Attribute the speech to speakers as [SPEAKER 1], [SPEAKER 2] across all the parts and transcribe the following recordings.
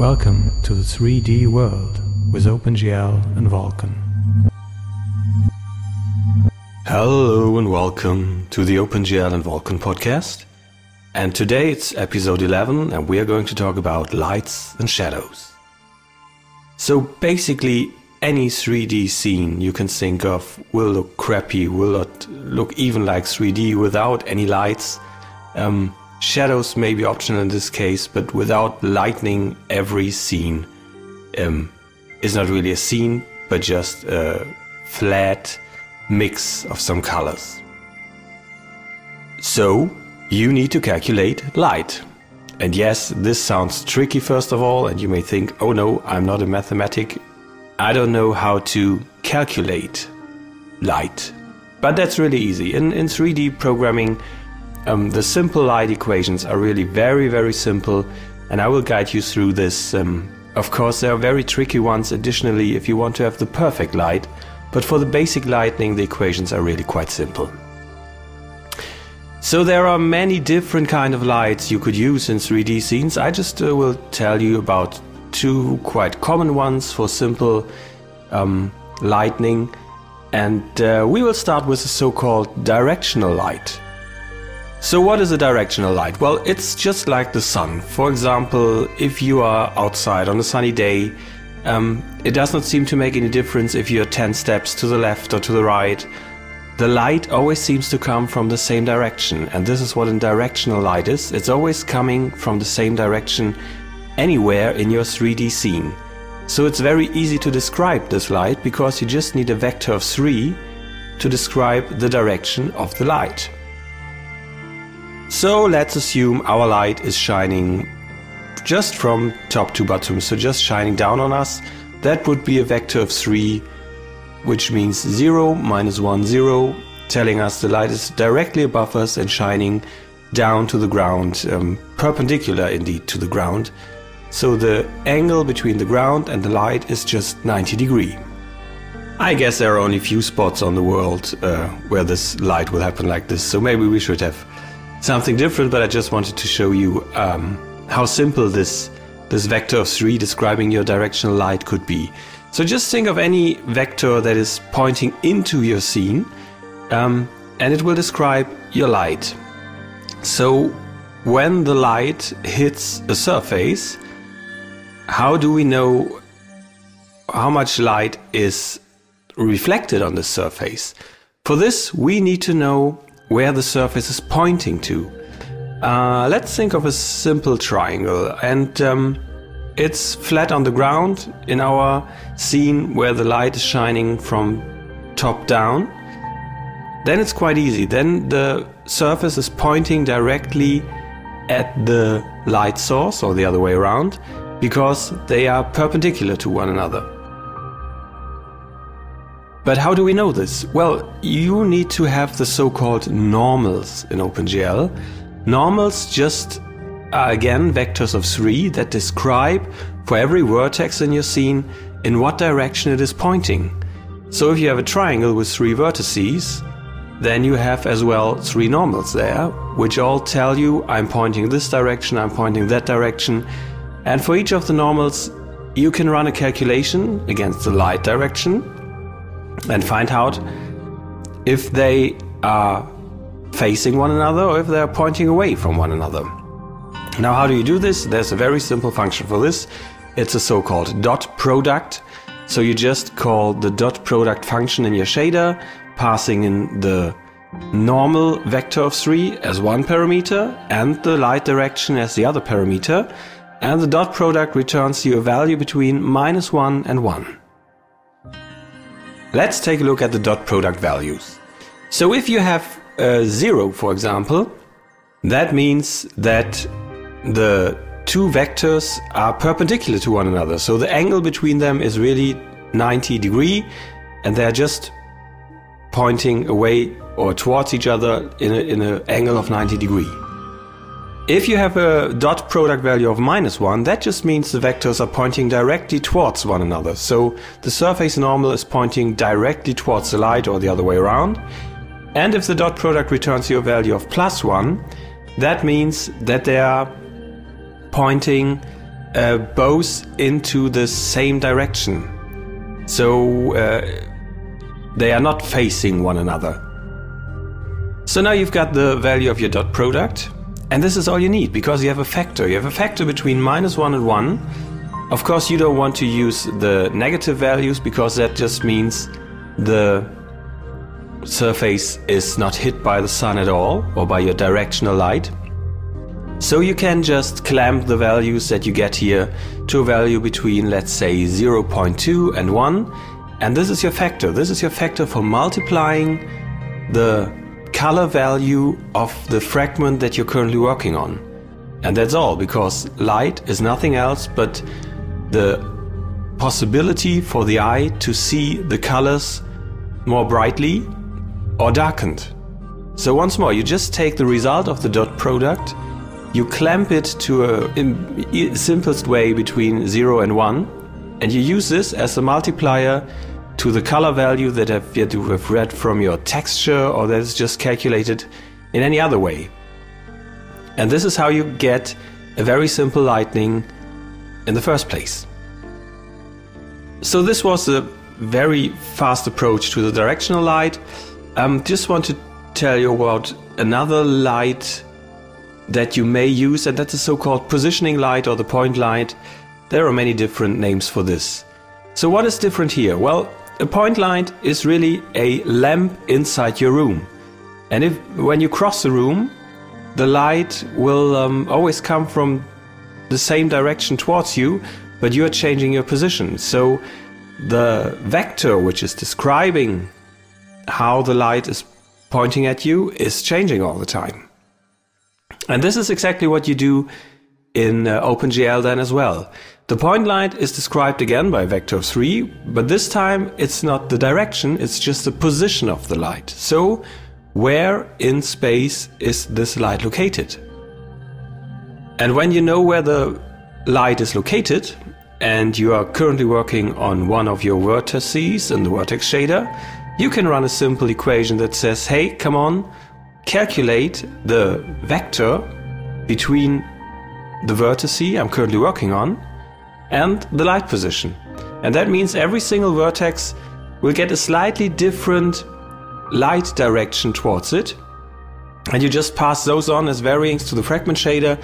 [SPEAKER 1] Welcome to the 3D world with OpenGL and Vulkan.
[SPEAKER 2] Hello and welcome to the OpenGL and Vulkan podcast. And today it's episode 11 and we are going to talk about lights and shadows. So basically any 3D scene you can think of will look crappy, will not look even like 3D without any lights. Um, shadows may be optional in this case, but without lightning, every scene um, is not really a scene, but just a flat mix of some colors. So, you need to calculate light. And yes, this sounds tricky first of all, and you may think, oh no, I'm not a mathematic. I don't know how to calculate light. But that's really easy. In, in 3D programming, um, the simple light equations are really very, very simple, and I will guide you through this. Um, of course, there are very tricky ones additionally if you want to have the perfect light, but for the basic lighting, the equations are really quite simple. So there are many different kind of lights you could use in 3D scenes. I just uh, will tell you about two quite common ones for simple um, lightning, and uh, we will start with the so-called directional light. So what is a directional light? Well, it's just like the sun. For example, if you are outside on a sunny day, um, it does not seem to make any difference if you're 10 steps to the left or to the right the light always seems to come from the same direction, and this is what a directional light is. It's always coming from the same direction anywhere in your 3D scene. So it's very easy to describe this light because you just need a vector of 3 to describe the direction of the light. So let's assume our light is shining just from top to bottom, so just shining down on us. That would be a vector of 3 which means 0, minus 1, 0, telling us the light is directly above us and shining down to the ground, um, perpendicular indeed to the ground. So the angle between the ground and the light is just 90 degree. I guess there are only few spots on the world uh, where this light will happen like this, so maybe we should have something different, but I just wanted to show you um, how simple this, this vector of 3 describing your directional light could be. So just think of any vector that is pointing into your scene um, and it will describe your light. So when the light hits a surface, how do we know how much light is reflected on the surface? For this, we need to know where the surface is pointing to. Uh, let's think of a simple triangle and um, it's flat on the ground in our scene where the light is shining from top down. Then it's quite easy. Then the surface is pointing directly at the light source or the other way around because they are perpendicular to one another. But how do we know this? Well, you need to have the so called normals in OpenGL. Normals just are again vectors of 3 that describe for every vertex in your scene in what direction it is pointing. So if you have a triangle with three vertices, then you have as well three normals there, which all tell you I'm pointing this direction, I'm pointing that direction. And for each of the normals, you can run a calculation against the light direction and find out if they are facing one another or if they are pointing away from one another. Now, how do you do this? There's a very simple function for this. It's a so-called dot product. So you just call the dot product function in your shader, passing in the normal vector of 3 as one parameter and the light direction as the other parameter. And the dot product returns you a value between minus 1 and 1. Let's take a look at the dot product values. So if you have a 0, for example, that means that the two vectors are perpendicular to one another. So the angle between them is really 90 degree and they're just pointing away or towards each other in an angle of 90 degree. If you have a dot product value of minus 1, that just means the vectors are pointing directly towards one another. So the surface normal is pointing directly towards the light or the other way around. And if the dot product returns you a value of plus 1, that means that they are pointing uh, both into the same direction. So uh, they are not facing one another. So now you've got the value of your dot product, and this is all you need because you have a factor. You have a factor between minus 1 and 1. Of course, you don't want to use the negative values because that just means the surface is not hit by the sun at all or by your directional light. So you can just clamp the values that you get here to a value between, let's say, 0.2 and 1. And this is your factor. This is your factor for multiplying the color value of the fragment that you're currently working on. And that's all, because light is nothing else but the possibility for the eye to see the colors more brightly or darkened. So once more, you just take the result of the dot product, you clamp it to a simplest way between 0 and 1, and you use this as a multiplier to the color value that have yet to have read from your texture or that is just calculated in any other way. And this is how you get a very simple lightning in the first place. So this was a very fast approach to the directional light. Um, just want to tell you about another light that you may use, and that's the so-called positioning light or the point light. There are many different names for this. So what is different here? Well, a point light is really a lamp inside your room. And if when you cross the room, the light will um, always come from the same direction towards you, but you are changing your position. So the vector which is describing how the light is pointing at you is changing all the time. And this is exactly what you do in uh, OpenGL then as well. The point light is described again by vector 3, but this time it's not the direction, it's just the position of the light. So, where in space is this light located? And when you know where the light is located, and you are currently working on one of your vertices in the vertex shader, you can run a simple equation that says, hey, come on, calculate the vector between the vertice I'm currently working on and the light position. And that means every single vertex will get a slightly different light direction towards it. And you just pass those on as varyings to the fragment shader,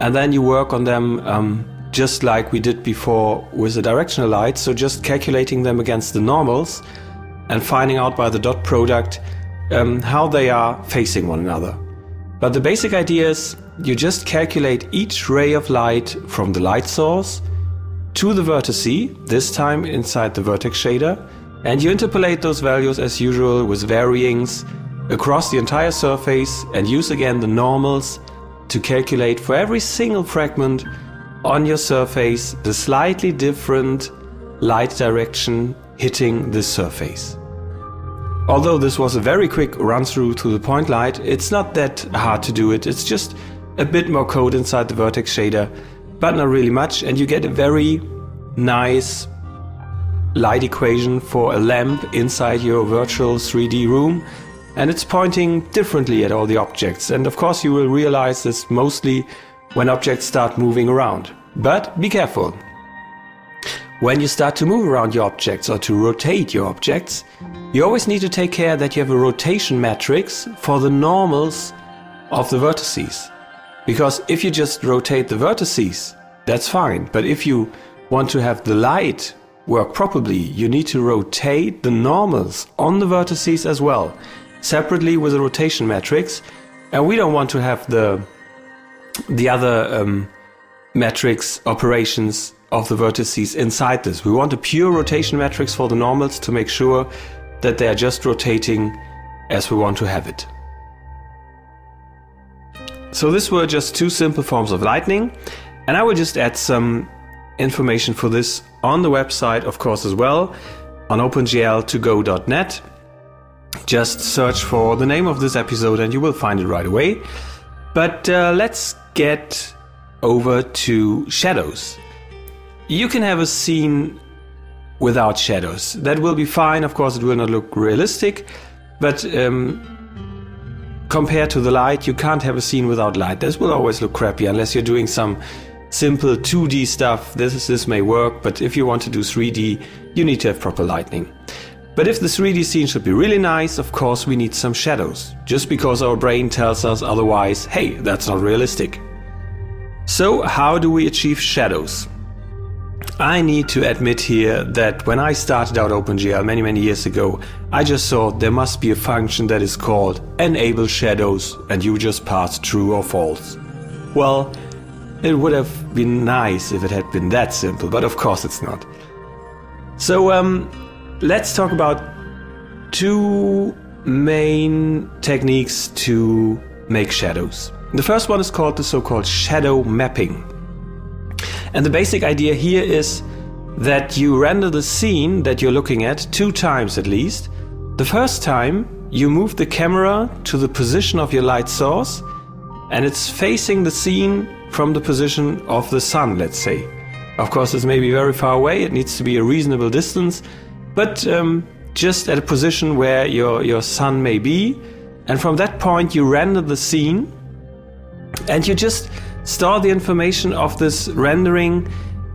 [SPEAKER 2] and then you work on them um, just like we did before with the directional light. So just calculating them against the normals and finding out by the dot product um, how they are facing one another. But the basic idea is you just calculate each ray of light from the light source to the vertice, this time inside the vertex shader, and you interpolate those values as usual with varyings across the entire surface and use again the normals to calculate for every single fragment on your surface the slightly different light direction hitting this surface. Although this was a very quick run through to the point light, it's not that hard to do it. It's just a bit more code inside the vertex shader but not really much, and you get a very nice light equation for a lamp inside your virtual 3D room, and it's pointing differently at all the objects. And of course, you will realize this mostly when objects start moving around. But be careful. When you start to move around your objects or to rotate your objects, you always need to take care that you have a rotation matrix for the normals of the vertices. Because if you just rotate the vertices, that's fine. But if you want to have the light work properly, you need to rotate the normals on the vertices as well, separately with a rotation matrix. And we don't want to have the the other um, matrix operations of the vertices inside this. We want a pure rotation matrix for the normals to make sure that they are just rotating as we want to have it. So this were just two simple forms of lightning, and I will just add some information for this on the website, of course, as well, on opengl2go.net. Just search for the name of this episode and you will find it right away. But uh, let's get over to shadows. You can have a scene without shadows. That will be fine. Of course, it will not look realistic, but um, compared to the light, you can't have a scene without light. This will always look crappy unless you're doing some simple 2D stuff, this is, this may work, but if you want to do 3D, you need to have proper lighting. But if the 3D scene should be really nice, of course we need some shadows, just because our brain tells us otherwise, hey, that's not realistic. So, how do we achieve shadows? I need to admit here that when I started out OpenGL many, many years ago, I just thought there must be a function that is called enable shadows and you just pass true or false. Well, it would have been nice if it had been that simple, but of course it's not. So, um, let's talk about two main techniques to make shadows. The first one is called the so called shadow mapping. And the basic idea here is that you render the scene that you're looking at two times at least. The first time, you move the camera to the position of your light source, and it's facing the scene from the position of the sun, let's say. Of course, this may be very far away, it needs to be a reasonable distance, but um, just at a position where your, your sun may be. And from that point, you render the scene, and you just store the information of this rendering,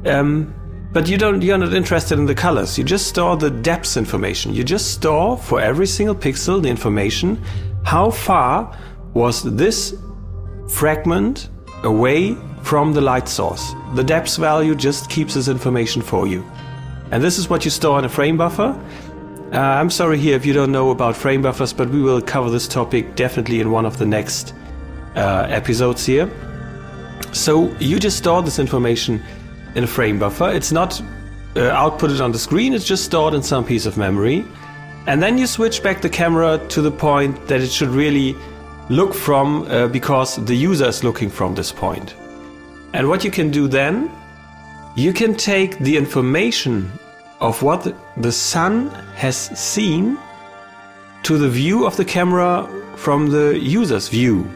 [SPEAKER 2] um, but you don't. You're not interested in the colors. You just store the depth information. You just store for every single pixel the information. How far was this fragment away from the light source? The depth value just keeps this information for you. And this is what you store in a frame buffer. Uh, I'm sorry here if you don't know about frame buffers, but we will cover this topic definitely in one of the next uh, episodes here. So you just store this information in a frame buffer. It's not uh, outputted on the screen, it's just stored in some piece of memory. And then you switch back the camera to the point that it should really look from uh, because the user is looking from this point. And what you can do then, you can take the information of what the sun has seen to the view of the camera from the user's view.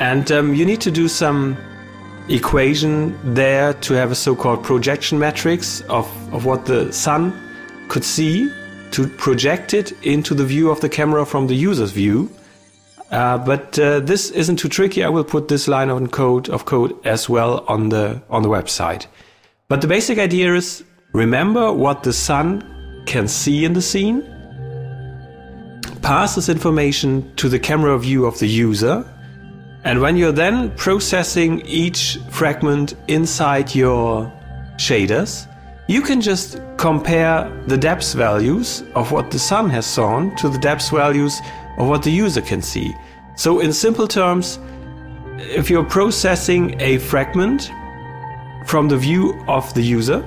[SPEAKER 2] And um, you need to do some equation there to have a so-called projection matrix of, of what the sun could see to project it into the view of the camera from the user's view. Uh, but uh, this isn't too tricky. I will put this line of code of code as well on the on the website. But the basic idea is remember what the sun can see in the scene, pass this information to the camera view of the user, and when you're then processing each fragment inside your shaders, you can just compare the depth values of what the sun has sawn to the depth values of what the user can see. So, in simple terms, if you're processing a fragment from the view of the user,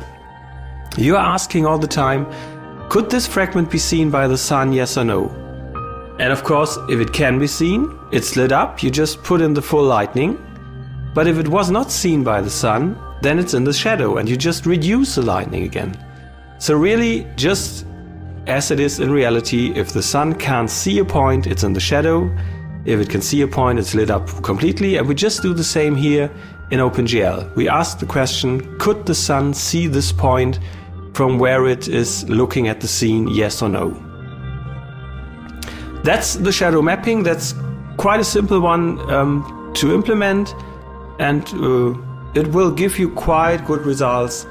[SPEAKER 2] you're asking all the time, could this fragment be seen by the sun, yes or no? And of course, if it can be seen, it's lit up, you just put in the full lightning. But if it was not seen by the sun, then it's in the shadow and you just reduce the lightning again. So, really, just as it is in reality, if the sun can't see a point, it's in the shadow. If it can see a point, it's lit up completely. And we just do the same here in OpenGL. We ask the question could the sun see this point from where it is looking at the scene, yes or no? That's the shadow mapping. That's quite a simple one um, to implement, and uh, it will give you quite good results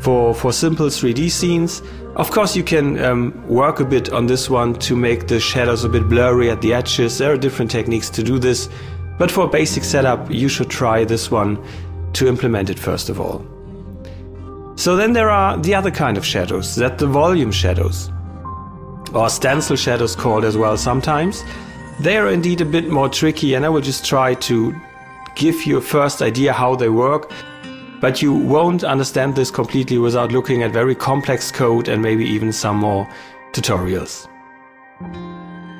[SPEAKER 2] for for simple 3D scenes. Of course, you can um, work a bit on this one to make the shadows a bit blurry at the edges. There are different techniques to do this, but for a basic setup, you should try this one to implement it first of all. So then there are the other kind of shadows, that the volume shadows or stencil shadows called as well sometimes. They are indeed a bit more tricky, and I will just try to give you a first idea how they work. But you won't understand this completely without looking at very complex code and maybe even some more tutorials.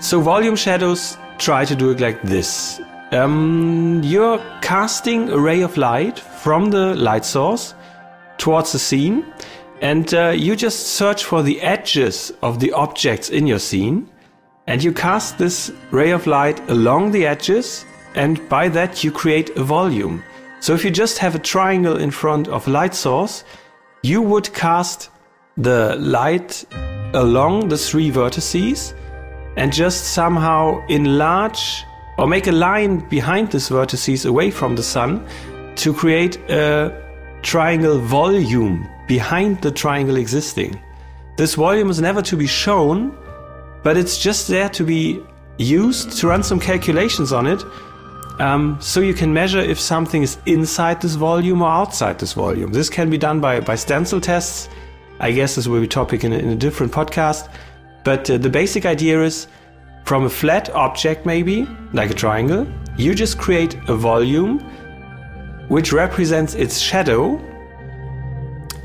[SPEAKER 2] So, volume shadows try to do it like this. Um, you're casting a ray of light from the light source towards the scene, and uh, you just search for the edges of the objects in your scene, and you cast this ray of light along the edges, and by that you create a volume. So if you just have a triangle in front of light source, you would cast the light along the three vertices and just somehow enlarge or make a line behind these vertices away from the sun to create a triangle volume behind the triangle existing. This volume is never to be shown, but it's just there to be used to run some calculations on it. Um, so you can measure if something is inside this volume or outside this volume. This can be done by, by stencil tests. I guess this will be topic in a, in a different podcast. But uh, the basic idea is from a flat object, maybe like a triangle, you just create a volume which represents its shadow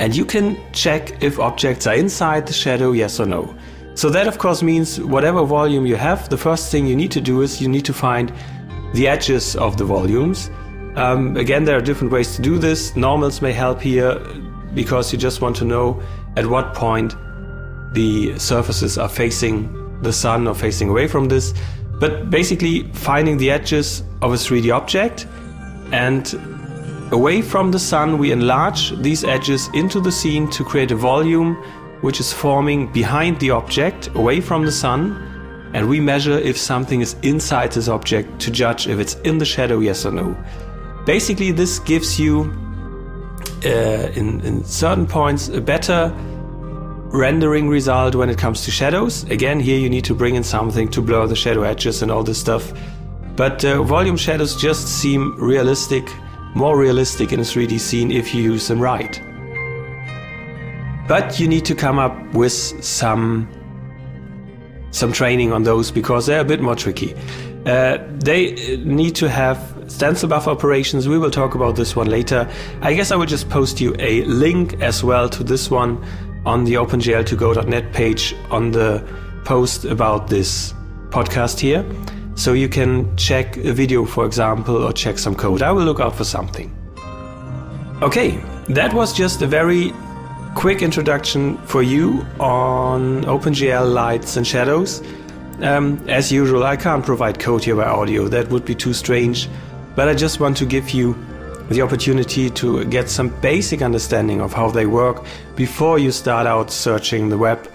[SPEAKER 2] and you can check if objects are inside the shadow, yes or no. So that of course means whatever volume you have, the first thing you need to do is you need to find the edges of the volumes. Um, again, there are different ways to do this. Normals may help here because you just want to know at what point the surfaces are facing the sun or facing away from this. But basically, finding the edges of a 3D object and Away from the sun, we enlarge these edges into the scene to create a volume which is forming behind the object, away from the sun, and we measure if something is inside this object to judge if it's in the shadow, yes or no. Basically, this gives you, uh, in, in certain points, a better rendering result when it comes to shadows. Again, here you need to bring in something to blur the shadow edges and all this stuff. But uh, volume shadows just seem realistic more realistic in a 3D scene if you use them right. But you need to come up with some some training on those because they're a bit more tricky. Uh, they need to have stencil buffer operations. We will talk about this one later. I guess I will just post you a link as well to this one on the OpenGL2Go.net page on the post about this podcast here. So you can check a video, for example, or check some code. I will look out for something. Okay, that was just a very quick introduction for you on OpenGL lights and shadows. Um, as usual, I can't provide code here by audio, that would be too strange, but I just want to give you the opportunity to get some basic understanding of how they work before you start out searching the web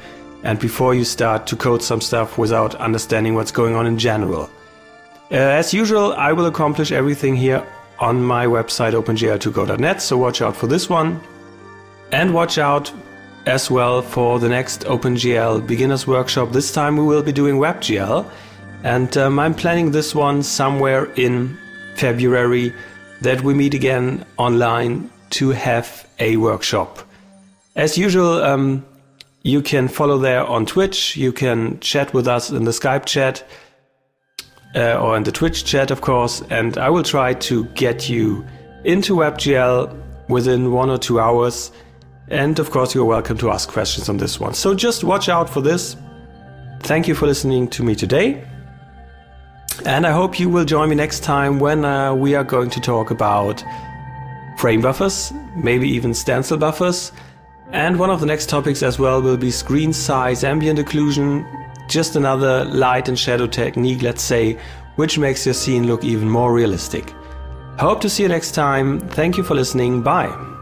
[SPEAKER 2] and before you start to code some stuff without understanding what's going on in general. Uh, as usual, I will accomplish everything here on my website opengl2go.net, so watch out for this one. And watch out as well for the next OpenGL beginners workshop. This time we will be doing WebGL, and um, I'm planning this one somewhere in February that we meet again online to have a workshop. As usual, um, you can follow there on Twitch. You can chat with us in the Skype chat uh, or in the Twitch chat, of course. And I will try to get you into WebGL within one or two hours. And of course, you're welcome to ask questions on this one. So just watch out for this. Thank you for listening to me today. And I hope you will join me next time when uh, we are going to talk about frame buffers, maybe even stencil buffers. And one of the next topics as well will be screen space, ambient occlusion, just another light and shadow technique, let's say, which makes your scene look even more realistic. Hope to see you next time. Thank you for listening. Bye.